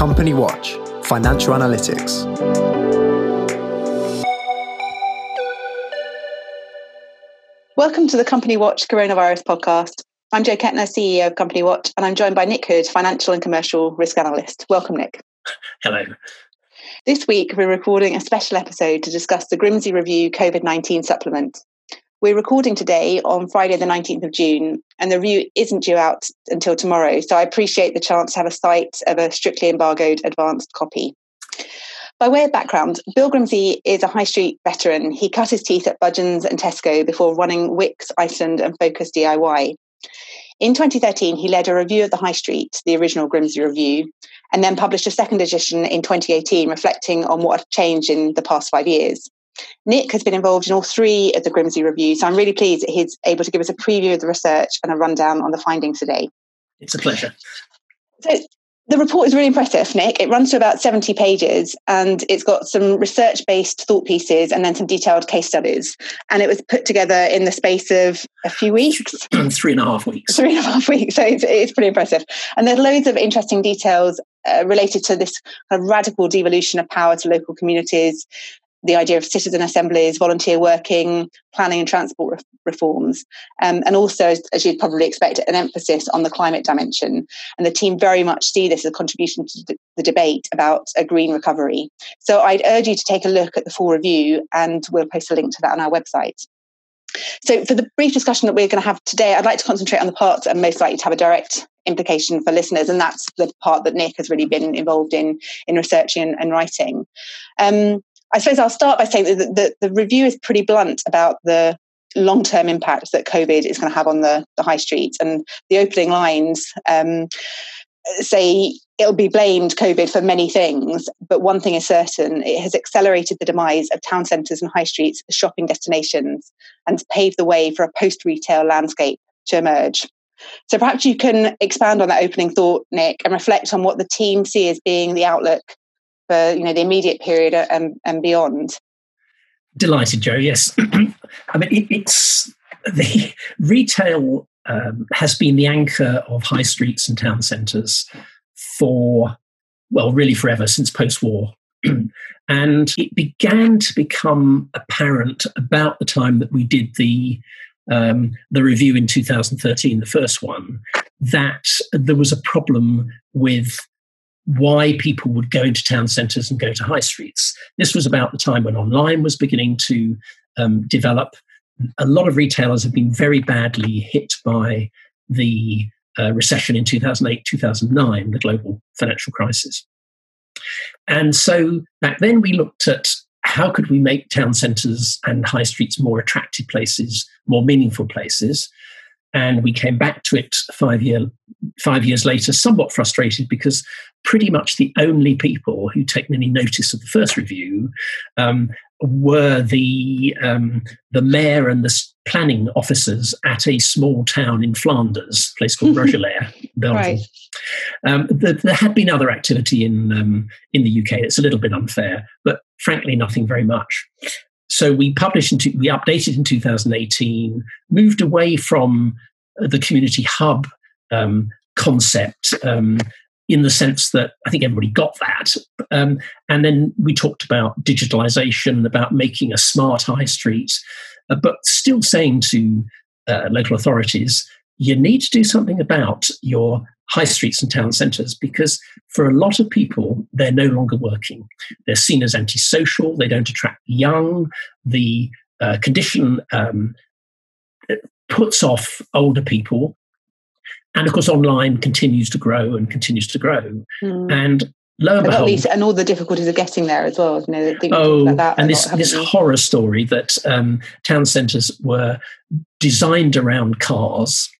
Company Watch Financial Analytics. Welcome to the Company Watch Coronavirus Podcast. I'm Jo Kettner, CEO of Company Watch, and I'm joined by Nick Hood, Financial and Commercial Risk Analyst. Welcome, Nick. Hello. This week, we're recording a special episode to discuss the Grimsey Review COVID 19 supplement. We're recording today on Friday, the 19th of June, and the review isn't due out until tomorrow. So I appreciate the chance to have a sight of a strictly embargoed advanced copy. By way of background, Bill Grimsey is a high street veteran. He cut his teeth at Budgens and Tesco before running Wickes, Iceland, and Focus DIY. In 2013, he led a review of the High Street, the original Grimsey Review, and then published a second edition in 2018, reflecting on what had changed in the past five years. Nick has been involved in all three of the Grimsey reviews, so I'm really pleased that he's able to give us a preview of the research and a rundown on the findings today. It's a pleasure. So, the report is really impressive, Nick. It runs to about 70 pages and it's got some research based thought pieces and then some detailed case studies. And it was put together in the space of a few weeks. Three and a half weeks. Three and a half weeks. So it's, it's pretty impressive. And there's loads of interesting details uh, related to this kind of radical devolution of power to local communities, the idea of citizen assemblies, volunteer working, planning and transport re- reforms, um, and also, as you'd probably expect, an emphasis on the climate dimension. And the team very much see this as a contribution to the, the debate about a green recovery. So I'd urge you to take a look at the full review, and we'll post a link to that on our website. So, for the brief discussion that we're going to have today, I'd like to concentrate on the parts that are most likely to have a direct implication for listeners, and that's the part that Nick has really been involved in in researching and, and writing. Um, I suppose I'll start by saying that the, the, review is pretty blunt about the long term impact that COVID is going to have on the, the high street. And the opening lines um, say it'll be blamed COVID for many things, but one thing is certain it has accelerated the demise of town centres and high streets as shopping destinations and paved the way for a post retail landscape to emerge. So perhaps you can expand on that opening thought, Nick, and reflect on what the team see as being the outlook for you know the immediate period and, and beyond. Delighted, Jo. Yes, I mean it, it's the retail um, has been the anchor of high streets and town centres for well, really forever since post-war. and it began to become apparent about the time that we did the um, the review in 2013, the first one, that there was a problem with why people would go into town centres and go to high streets. This was about the time when online was beginning to um, develop. A lot of retailers have been very badly hit by the uh, recession in 2008, 2009, the global financial crisis. And so back then we looked at how could we make town centres and high streets more attractive places, more meaningful places. And we came back to it five year five years later, somewhat frustrated because pretty much the only people who'd taken any notice of the first review um, were the um, the mayor and the planning officers at a small town in Flanders, a place called Roeselare, Belgium. Right. Um, the, there had been other activity in um, in the UK. It's a little bit unfair, but frankly, nothing very much. So we published, into, we updated in 2018, moved away from the community hub um, concept um, in the sense that I think everybody got that. Um, and then we talked about digitalization, about making a smart high street, uh, but still saying to uh, local authorities, you need to do something about your high streets and town centres because for a lot of people, they're no longer working. They're seen as antisocial, they don't attract young, the uh, condition um, puts off older people and of course, online continues to grow and continues to grow. Mm. And lo and behold, least, and all the difficulties of getting there as well. You know, oh, and this this horror story that um, town centres were designed around cars.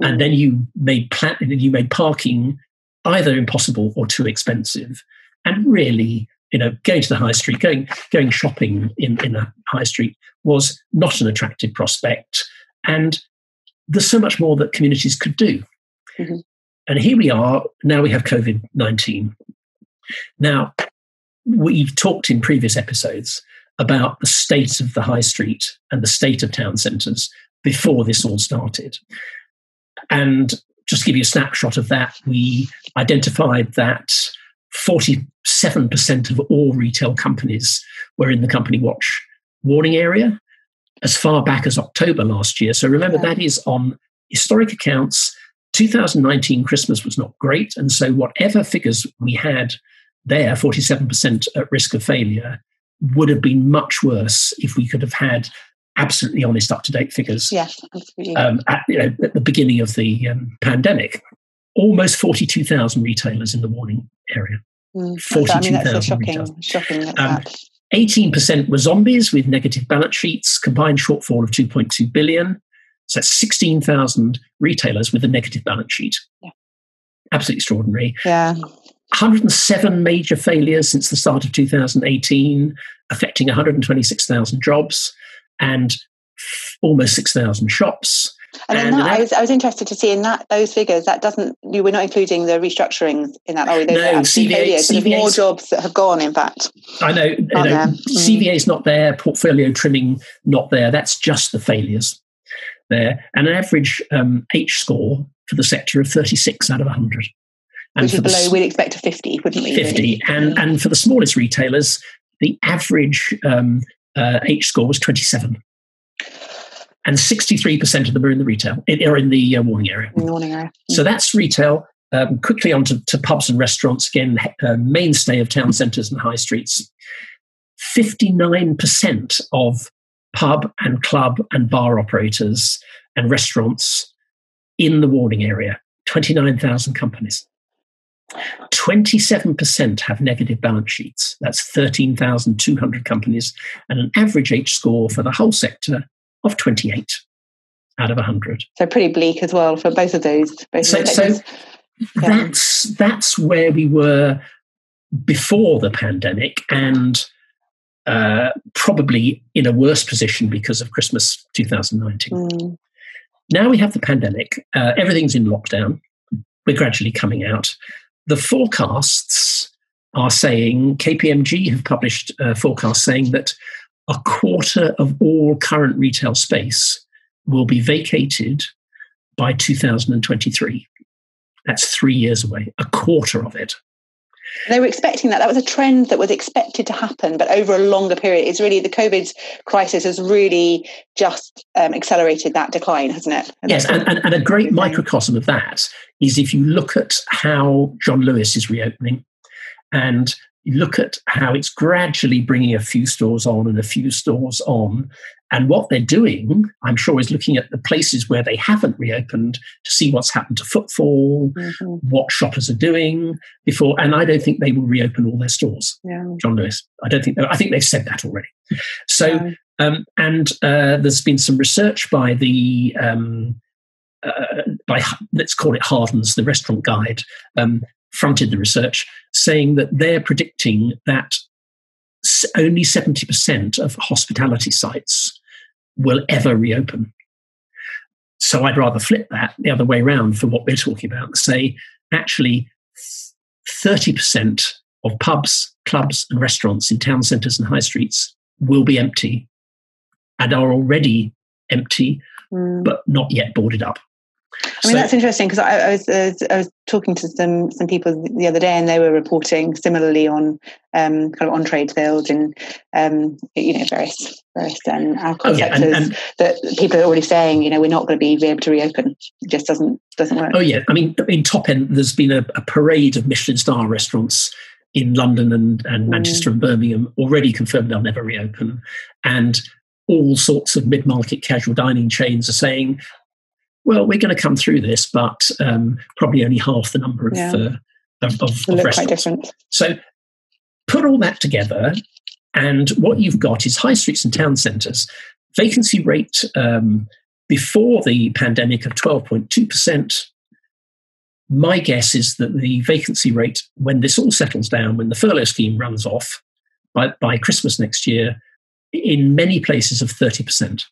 And then you made you made parking either impossible or too expensive, and really. You know, going to the high street, going going shopping in, in a high street was not an attractive prospect. And there's so much more that communities could do. Mm-hmm. And here we are, now we have COVID 19. Now, we've talked in previous episodes about the state of the high street and the state of town centres before this all started. And just to give you a snapshot of that, we identified that 47% of all retail companies were in the company watch warning area as far back as October last year. So remember, yeah. that is on historic accounts. 2019 Christmas was not great. And so, whatever figures we had there, 47% at risk of failure, would have been much worse if we could have had absolutely honest, up to date figures yeah, um, at, you know, at, the beginning of the um, pandemic. Almost 42,000 retailers in the warning area. Mm, 42,000 I mean, shocking, shocking um, 18% were zombies with negative balance sheets, combined shortfall of 2.2 billion. So that's 16,000 retailers with a negative balance sheet. Yeah. Absolutely extraordinary. Yeah. 107 major failures since the start of 2018, affecting 126,000 jobs and almost 6,000 shops. And, and that, I was I was interested to see in that those figures that doesn't you were not including the restructurings in that. Oh, no, CVA, there's more jobs that have gone. In fact, I know, you know mm. CVA is not there, portfolio trimming not there. That's just the failures there, and an average um, H score for the sector of 36 out of 100. And Which is below, the, we'd expect a 50, wouldn't we? 50. Really? And, mm. and for the smallest retailers, the average um, uh, H score was 27. And 63% of them are in the retail, or in the uh, warning area. In the warning area. Mm. So that's retail. Um, quickly on to, to, pubs and restaurants, again, uh, mainstay of town centres and high streets. 59% of pub and club and bar operators and restaurants in the warning area, 29,000 companies. 27% have negative balance sheets. That's 13,200 companies and an average H score for the whole sector of 28 out of 100. So pretty bleak as well for both of those. Both so, of so yeah. that's, that's where we were before the pandemic and uh, probably in a worse position because of Christmas 2019. Mm. Now we have the pandemic. Uh, everything's in lockdown. We're gradually coming out. The forecasts are saying, KPMG have published a forecast saying that a quarter of all current retail space will be vacated by 2023. That's three years away, a quarter of it. They were expecting that. That was a trend that was expected to happen, but over a longer period. It's really the COVID crisis has really just um, accelerated that decline, hasn't it? And yes, and, and, and, a great microcosm of that is if you look at how John Lewis is reopening and you look at how it's gradually bringing a few stores on and a few stores on. And what they're doing, I'm sure, is looking at the places where they haven't reopened to see what's happened to footfall, mm-hmm. what shoppers are doing before. And I don't think they will reopen all their stores. Yeah. John Lewis, I don't think. I think they've said that already. So, yeah. um, and uh, there's been some research by the um, uh, by let's call it Hardens, the restaurant guide, um, fronted the research, saying that they're predicting that only 70% of hospitality sites will ever reopen. So I'd rather flip that the other way around for what we're talking about. Say, actually, 30% of pubs, clubs, and restaurants in town centres and high streets will be empty and are already empty, mm. but not yet boarded up. I mean, so, that's interesting because I, I, was uh, I was talking to some some people the other day, and they were reporting similarly on um, kind of on trade sales and um, you know various various um, alcohol oh, yeah, sectors and, and, that people are already saying, you know, we're not going to be able to reopen. It just doesn't doesn't work. Oh yeah, I mean, in top end, there's been a, a parade of Michelin star restaurants in London and, and mm. Manchester and Birmingham already confirmed they'll never reopen, and all sorts of mid-market casual dining chains are saying well, we're going to come through this, but um, probably only half the number of, yeah. uh, of, of, of restaurants. So put all that together, and what you've got is high streets and town centres. Vacancy rate um, before the pandemic of 12.2%. My guess is that the vacancy rate, when this all settles down, when the furlough scheme runs off by, by Christmas next year, in many places of 30%.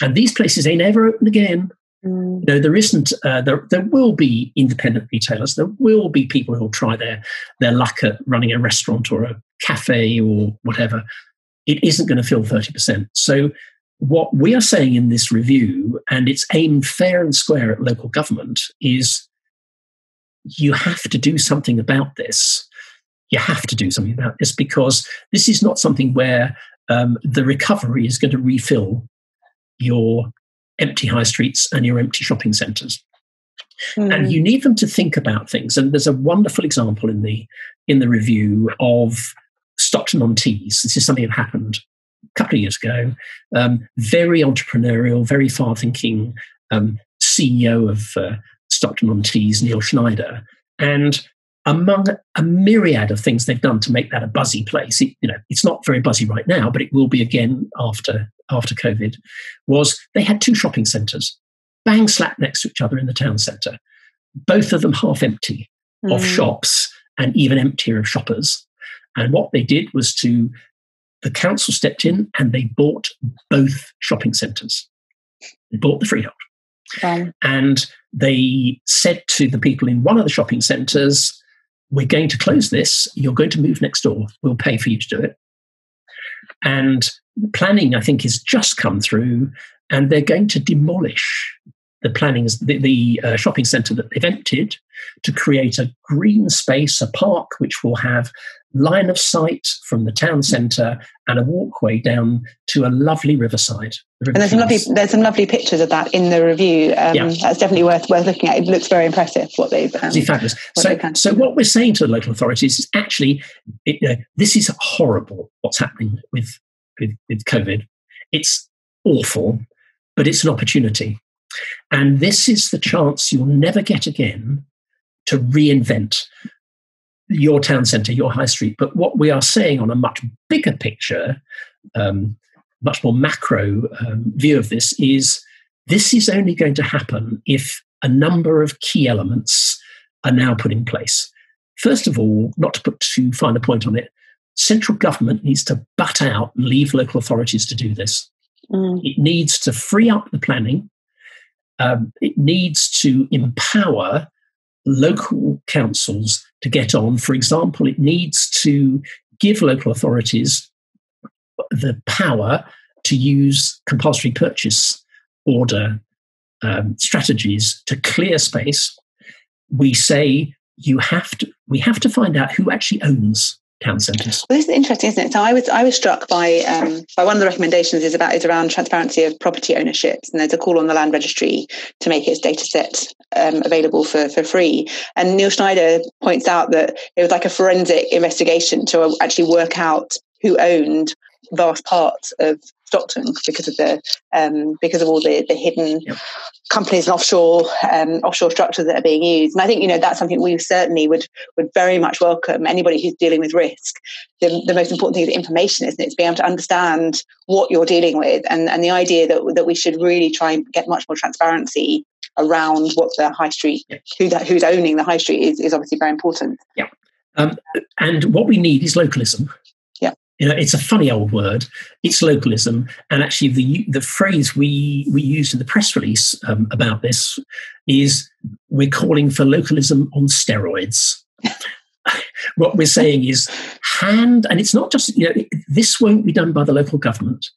And these places ain't ever open again. Mm. You know, there isn't. Uh, there, there will be independent retailers. There will be people who will try their their luck at running a restaurant or a cafe or whatever. It isn't going to fill thirty percent. So, what we are saying in this review, and it's aimed fair and square at local government, is you have to do something about this. You have to do something about this because this is not something where um, the recovery is going to refill your empty high streets and your empty shopping centres. Mm. And you need them to think about things. And there's a wonderful example in the in the review of Stockton on Tees. This is something that happened a couple of years ago. Um, very entrepreneurial, very far thinking um, CEO of uh, Stockton on Tees, Neil Schneider, and among a myriad of things they've done to make that a buzzy place, it, you know, it's not very buzzy right now, but it will be again after after COVID. Was they had two shopping centres, bang slap next to each other in the town centre, both of them half empty mm. of shops and even emptier of shoppers. And what they did was to the council stepped in and they bought both shopping centres. They bought the freehold. Um, and they said to the people in one of the shopping centres, We're going to close this. You're going to move next door. We'll pay for you to do it. And planning, I think, has just come through, and they're going to demolish the planning, the, the uh, shopping centre that they've emptied to create a green space, a park which will have line of sight from the town centre and a walkway down to a lovely riverside. The and there's some lovely there's some lovely pictures of that in the review. Um, yeah. That's definitely worth worth looking at. It looks very impressive what they've. Um, fabulous. What so so what we're saying to the local authorities is actually it, this is horrible. What's happening with, with with COVID? It's awful, but it's an opportunity, and this is the chance you'll never get again to reinvent your town centre, your high street. But what we are saying on a much bigger picture, um, much more macro um, view of this is this is only going to happen if a number of key elements are now put in place. First of all, not to put too fine a point on it, central government needs to butt out and leave local authorities to do this. Mm. It needs to free up the planning. Um, it needs to empower local councils to get on. For example, it needs to give local authorities the power to use compulsory purchase order um, strategies to clear space. We say you have to. We have to find out who actually owns town centres. Well, this is interesting, isn't it? So I was I was struck by um, by one of the recommendations is about is around transparency of property ownerships, and there's a call on the land registry to make its data set um, available for for free. And Neil Schneider points out that it was like a forensic investigation to actually work out who owned vast parts of Stockton because of the um, because of all the the hidden yep. companies and offshore um, offshore structures that are being used. And I think you know that's something we certainly would would very much welcome. Anybody who's dealing with risk, the, the most important thing is information, isn't it? It's being able to understand what you're dealing with, and and the idea that that we should really try and get much more transparency around what the high street, yep. who that, who's owning the high street is, is obviously very important. Yeah. Um, and what we need is localism you know, it's a funny old word. It's localism, and actually, the the phrase we we used in the press release um, about this is we're calling for localism on steroids. what we're saying is hand, and it's not just you know this won't be done by the local government,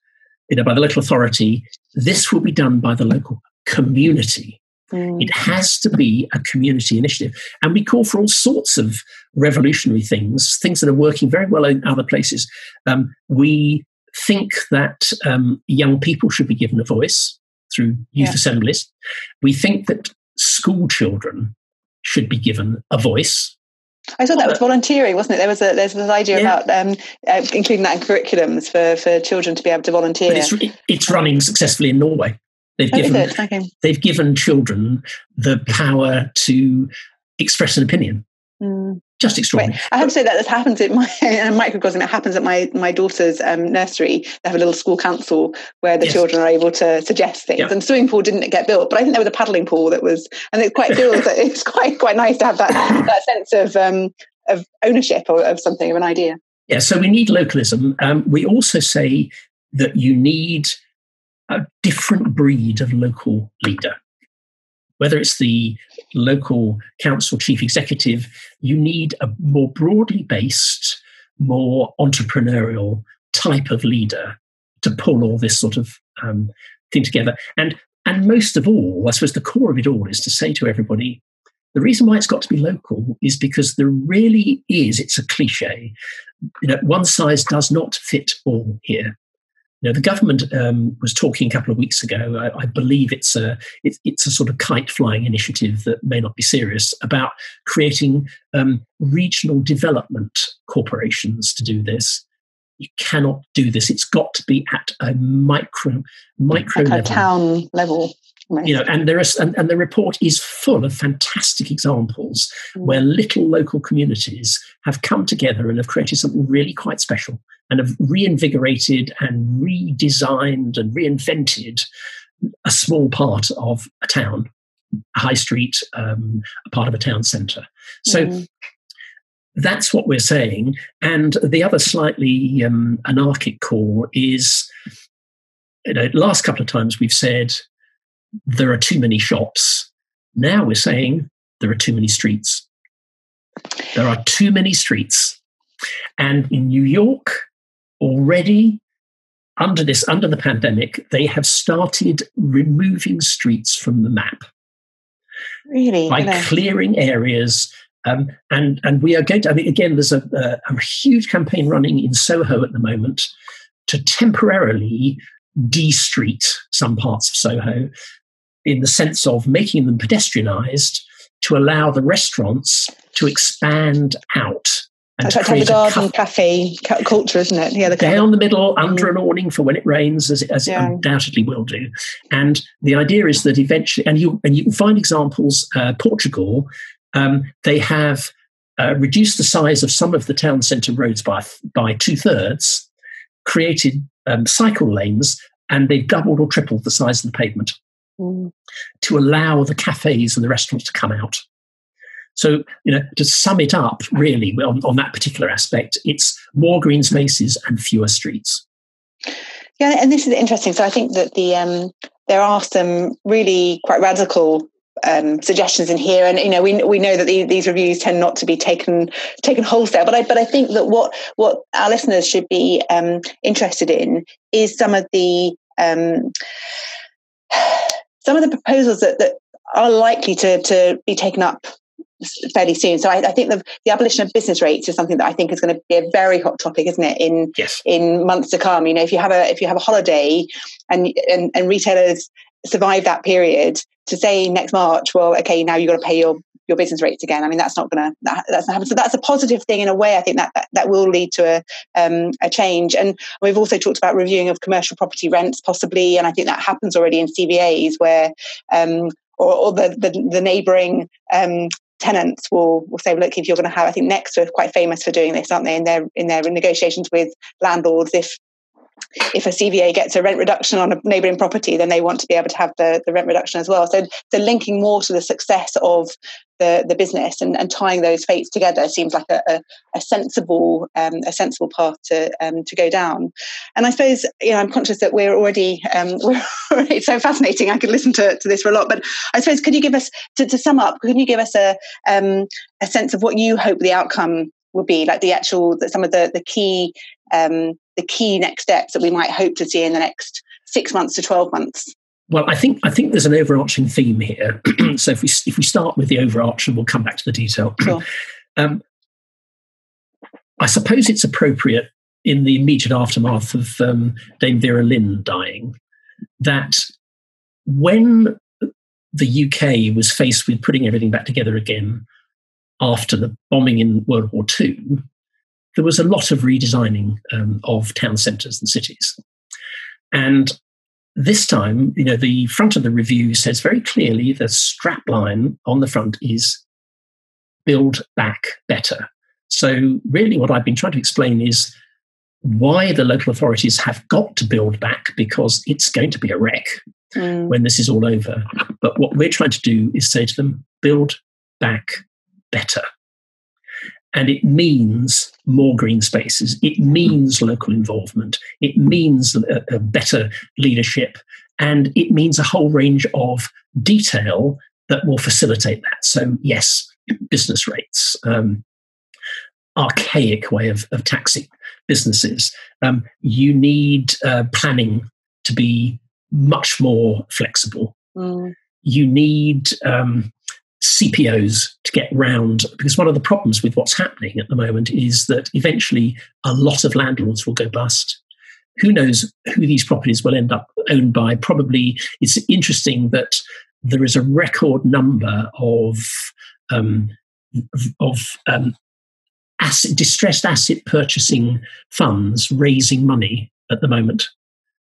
you know, by the local authority. This will be done by the local community. Mm. It has to be a community initiative. And we call for all sorts of revolutionary things, things that are working very well in other places. Um, we think that um, young people should be given a voice through youth yeah. assemblies. We think that school children should be given a voice. I thought that was volunteering, wasn't it? There was a there's this idea yeah. about um, uh, including that in curriculums for, for children to be able to volunteer. It's, it's running successfully in Norway. They've given okay. they've given children the power to express an opinion. Mm. Just extraordinary. Wait, I have to say that this happens in my in microcosm. It happens at my my daughter's um, nursery. They have a little school council where the yes. children are able to suggest things. Yeah. And swimming pool didn't get built, but I think there was a paddling pool that was, and it quite feels that it's quite quite nice to have that that sense of um, of ownership or of something of an idea. Yeah. So we need localism. Um, we also say that you need a different breed of local leader. Whether it's the local council chief executive, you need a more broadly based, more entrepreneurial type of leader to pull all this sort of um, thing together. And and most of all, I suppose the core of it all is to say to everybody, the reason why it's got to be local is because there really is, it's a cliche, you know, one size does not fit all here. You know, the government um, was talking a couple of weeks ago. I, I believe it's a it, it's a sort of kite flying initiative that may not be serious about creating um, regional development corporations to do this. You cannot do this. It's got to be at a micro micro like level. town level. You know, and there is, and, and the report is full of fantastic examples mm. where little local communities have come together and have created something really quite special and have reinvigorated and redesigned and reinvented a small part of a town, a high street, um, a part of a town centre. So mm. that's what we're saying. And the other slightly um, anarchic call is, you know, last couple of times we've said there are too many shops. Now we're saying there are too many streets. There are too many streets. And in New York, already under this, under the pandemic, they have started removing streets from the map. Really? By no. clearing areas. Um, and, and we are going to, I mean, again, there's a, a, a huge campaign running in Soho at the moment to temporarily de-street some parts of Soho in the sense of making them pedestrianized to allow the restaurants to expand out. And That's like the garden cafe culture, isn't it? Yeah, the down the middle, under mm. an awning for when it rains, as, as yeah. it undoubtedly will do. And the idea is that eventually, and you and you can find examples. Uh, Portugal, um, they have uh, reduced the size of some of the town centre roads by by two thirds, created um, cycle lanes, and they've doubled or tripled the size of the pavement. To allow the cafes and the restaurants to come out. So, you know, to sum it up, really, on, on that particular aspect, it's more green spaces and fewer streets. Yeah, and this is interesting. So I think that the um, there are some really quite radical um, suggestions in here, and you know we we know that the, these reviews tend not to be taken taken wholesale. But I but I think that what what our listeners should be um, interested in is some of the um, some of the proposals that, that are likely to, to be taken up fairly soon. So I, I, think the, the abolition of business rates is something that I think is going to be a very hot topic, isn't it? In yes. in months to come. You know, if you have a if you have a holiday and and, and retailers survive that period, to say next March, well, okay, now you've got to pay your your business rates again. I mean, that's not going to that, that's not happen. So that's a positive thing in a way. I think that that, that will lead to a um, a change. And we've also talked about reviewing of commercial property rents, possibly, and I think that happens already in CVAs where. Um, or, or the, the, the neighbouring um, tenants will will say, look, if you're going to have, I think Next are quite famous for doing this, aren't they? In their in their negotiations with landlords, if if a CVA gets a rent reduction on a neighbouring property, then they want to be able to have the, the rent reduction as well. So, so linking more to the success of the, the business and, and tying those fates together seems like a, a, a sensible um, a sensible path to um, to go down. And I suppose you know I'm conscious that we're already um, we're so fascinating. I could listen to, to this for a lot, but I suppose could you give us to, to sum up? Could you give us a um, a sense of what you hope the outcome would be, like the actual that some of the the key um, the key next steps that we might hope to see in the next six months to 12 months? Well, I think I think there's an overarching theme here. so if we if we start with the overarching, we'll come back to the detail. Sure. um, I suppose it's appropriate in the immediate aftermath of um, Dame Vera Lynn dying that when the UK was faced with putting everything back together again after the bombing in World War II, there was a lot of redesigning um, of town centres and cities. And this time, you know, the front of the review says very clearly the strap line on the front is build back better. So, really, what I've been trying to explain is why the local authorities have got to build back because it's going to be a wreck mm. when this is all over. But what we're trying to do is say to them, build back better. And it means more green spaces. It means local involvement. It means a, a better leadership. And it means a whole range of detail that will facilitate that. So, yes, business rates, um, archaic way of, of taxing businesses. Um, you need uh, planning to be much more flexible. Mm. You need um, CPOs to get round because one of the problems with what's happening at the moment is that eventually a lot of landlords will go bust. Who knows who these properties will end up owned by? Probably it's interesting that there is a record number of um, of um, asset, distressed asset purchasing funds raising money at the moment.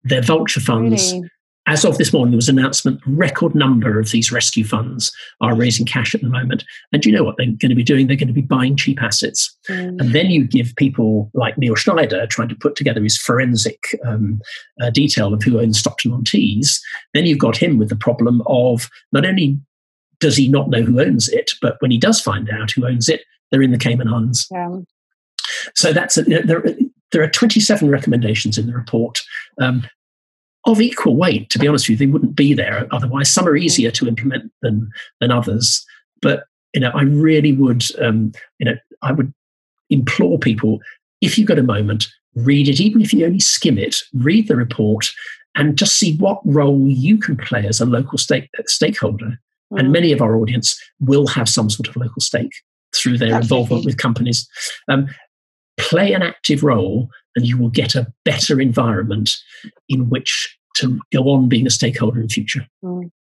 They're vulture funds. Really? As of this morning, there was an announcement record number of these rescue funds are raising cash at the moment. And you know what they're going to be doing? They're going to be buying cheap assets. Mm. And then you give people like Neil Schneider trying to put together his forensic um, uh, detail of who owns Stockton on Tees. Then you've got him with the problem of not only does he not know who owns it, but when he does find out who owns it, they're in the Cayman Islands. Yeah. So that's a, there. There are 27 recommendations in the report. Um, of equal weight, to be honest with you, they wouldn't be there otherwise. Some are easier to implement than than others, but you know, I really would, um, you know, I would implore people if you've got a moment, read it, even if you only skim it, read the report, and just see what role you can play as a local stake, stakeholder. Mm. And many of our audience will have some sort of local stake through their Absolutely. involvement with companies. Um, play an active role, and you will get a better environment in which to go on being a stakeholder in the future. Mm.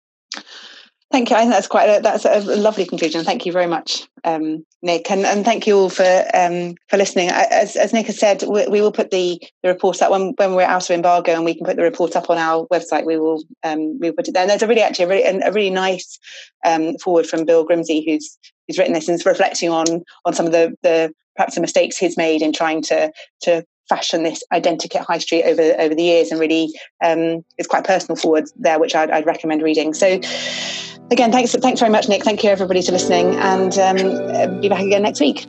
Thank you. I think that's quite a, that's a lovely conclusion. Thank you very much, um, Nick, and, and thank you all for um, for listening. As, as Nick has said, we, we, will put the, the report up when, when we're out of embargo, and we can put the report up on our website. We will um, we will put it there. And there's a really actually a really, a really nice um, forward from Bill Grimsey, who's who's written this and is reflecting on on some of the the perhaps the mistakes he's made in trying to to fashion this identikit high street over over the years and really um, it's quite personal forward there which I'd, I'd, recommend reading. So again thanks thanks very much nick. Thank you everybody for listening. And um, be back again next week